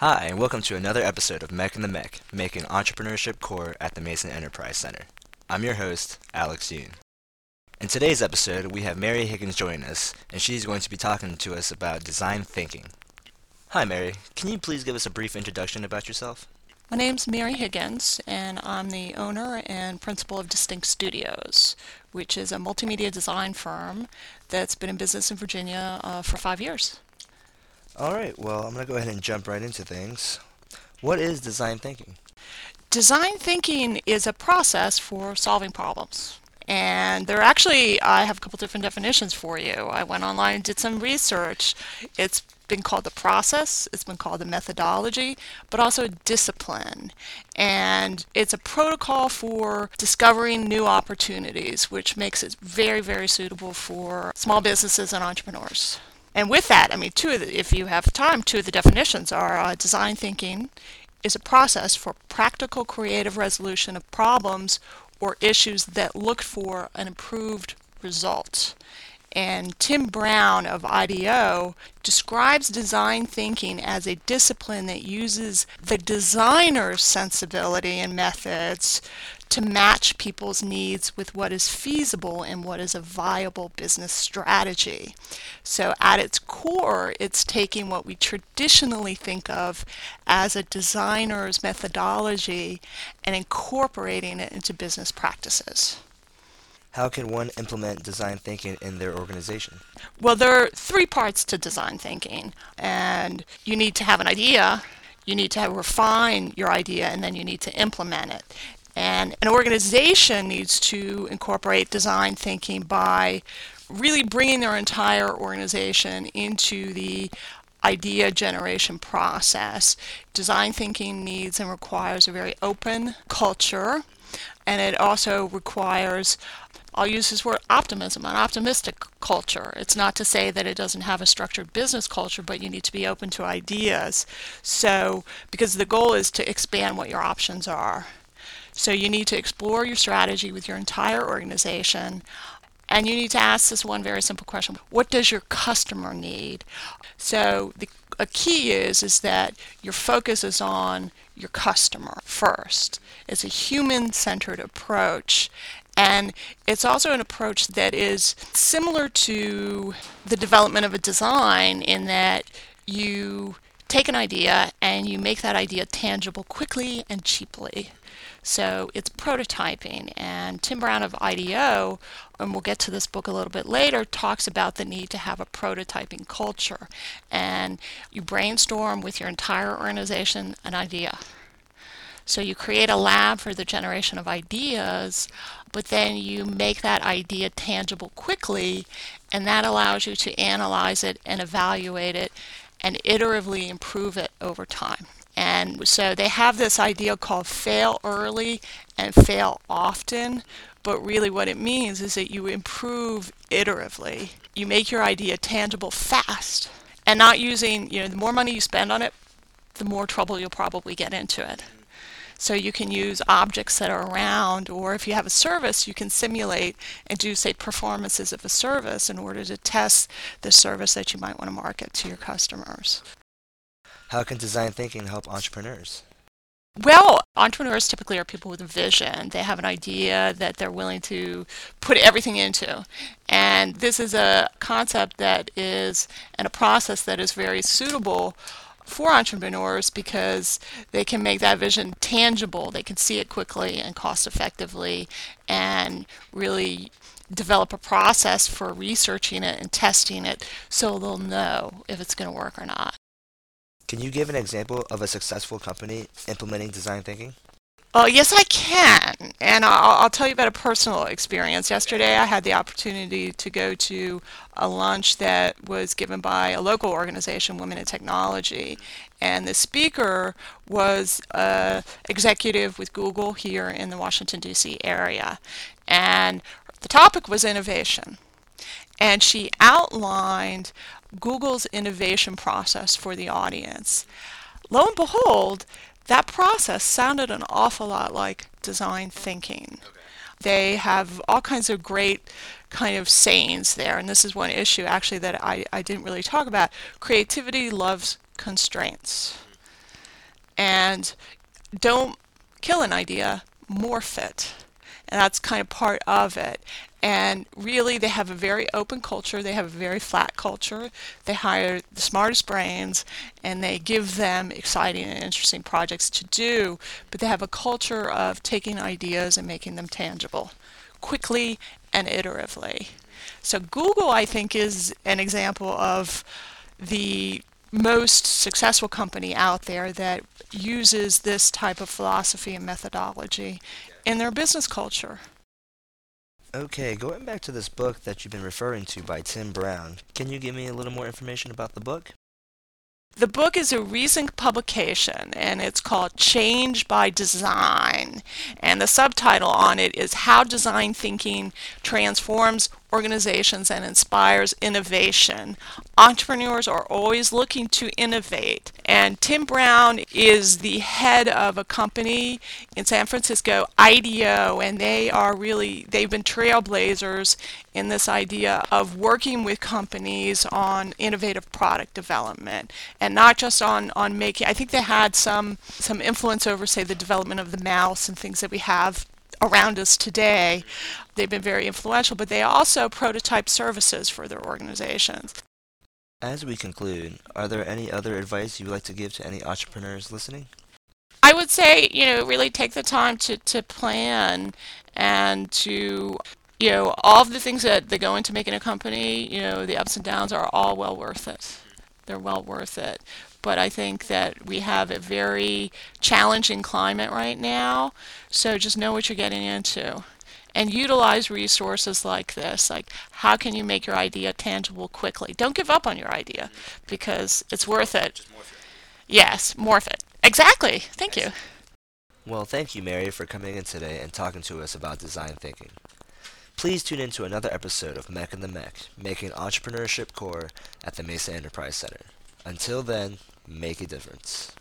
Hi, and welcome to another episode of MEC and the MEC, making entrepreneurship core at the Mason Enterprise Center. I'm your host, Alex Yoon. In today's episode, we have Mary Higgins joining us, and she's going to be talking to us about design thinking. Hi, Mary. Can you please give us a brief introduction about yourself? My name's Mary Higgins, and I'm the owner and principal of Distinct Studios, which is a multimedia design firm that's been in business in Virginia uh, for five years. All right, well, I'm going to go ahead and jump right into things. What is design thinking? Design thinking is a process for solving problems. And there actually, I have a couple different definitions for you. I went online and did some research. It's been called the process, it's been called the methodology, but also discipline. And it's a protocol for discovering new opportunities, which makes it very, very suitable for small businesses and entrepreneurs. And with that, I mean, two of the, if you have time, two of the definitions are uh, design thinking is a process for practical creative resolution of problems or issues that look for an improved result. And Tim Brown of IDEO describes design thinking as a discipline that uses the designer's sensibility and methods to match people's needs with what is feasible and what is a viable business strategy. So, at its core, it's taking what we traditionally think of as a designer's methodology and incorporating it into business practices. How can one implement design thinking in their organization? Well, there are three parts to design thinking, and you need to have an idea, you need to refine your idea, and then you need to implement it. And an organization needs to incorporate design thinking by really bringing their entire organization into the idea generation process. Design thinking needs and requires a very open culture, and it also requires I'll use his word optimism, an optimistic culture. It's not to say that it doesn't have a structured business culture, but you need to be open to ideas. So, because the goal is to expand what your options are. So, you need to explore your strategy with your entire organization. And you need to ask this one very simple question What does your customer need? So, the a key is is that your focus is on your customer first. It's a human-centered approach and it's also an approach that is similar to the development of a design in that you take an idea and you make that idea tangible quickly and cheaply. So it's prototyping. And Tim Brown of IDEO, and we'll get to this book a little bit later, talks about the need to have a prototyping culture. And you brainstorm with your entire organization an idea. So you create a lab for the generation of ideas, but then you make that idea tangible quickly, and that allows you to analyze it and evaluate it and iteratively improve it over time. And so they have this idea called fail early and fail often, but really what it means is that you improve iteratively. You make your idea tangible fast and not using, you know, the more money you spend on it, the more trouble you'll probably get into it. So you can use objects that are around, or if you have a service, you can simulate and do, say, performances of a service in order to test the service that you might want to market to your customers. How can design thinking help entrepreneurs? Well, entrepreneurs typically are people with a vision. They have an idea that they're willing to put everything into. And this is a concept that is, and a process that is very suitable for entrepreneurs because they can make that vision tangible. They can see it quickly and cost effectively and really develop a process for researching it and testing it so they'll know if it's going to work or not. Can you give an example of a successful company implementing design thinking? Oh, yes, I can. And I'll, I'll, tell you about a personal experience. Yesterday, I had the opportunity to go to a lunch that was given by a local organization, Women in Technology. And the speaker was an executive with Google here in the Washington, D.C. area. And the topic was innovation. And she outlined Google's innovation process for the audience. Lo and behold, that process sounded an awful lot like design thinking. Okay. They have all kinds of great kind of sayings there, and this is one issue actually that I, I didn't really talk about. Creativity loves constraints. And don't kill an idea, morph it. And that's kind of part of it. And really, they have a very open culture. They have a very flat culture. They hire the smartest brains and they give them exciting and interesting projects to do. But they have a culture of taking ideas and making them tangible quickly and iteratively. So, Google, I think, is an example of the most successful company out there that uses this type of philosophy and methodology in their business culture. Okay, going back to this book that you've been referring to by Tim Brown, can you give me a little more information about the book? The book is a recent publication and it's called Change by Design. And the subtitle on it is How Design Thinking Transforms Organizations and Inspires Innovation. Entrepreneurs are always looking to innovate. And Tim Brown is the head of a company in San Francisco, IDEO, and they are really, they've been trailblazers in this idea of working with companies on innovative product development and not just on, on making, I think they had some, some influence over, say, the development of the mouse and things that we have around us today. They've been very influential, but they also prototype services for their organizations. As we conclude, are there any other advice you would like to give to any entrepreneurs listening? I would say, you know, really take the time to, to plan and to, you know, all of the things that, that go into making a company, you know, the ups and downs are all well worth it. They're well worth it. But I think that we have a very challenging climate right now. So just know what you're getting into and utilize resources like this. Like, how can you make your idea tangible quickly? Don't give up on your idea because it's worth it. Yes, morph it. Exactly. Thank you. Well, thank you, Mary, for coming in today and talking to us about design thinking. Please tune in to another episode of MEC and the MEC, making entrepreneurship core at the Mason Enterprise Center. Until then, make a difference.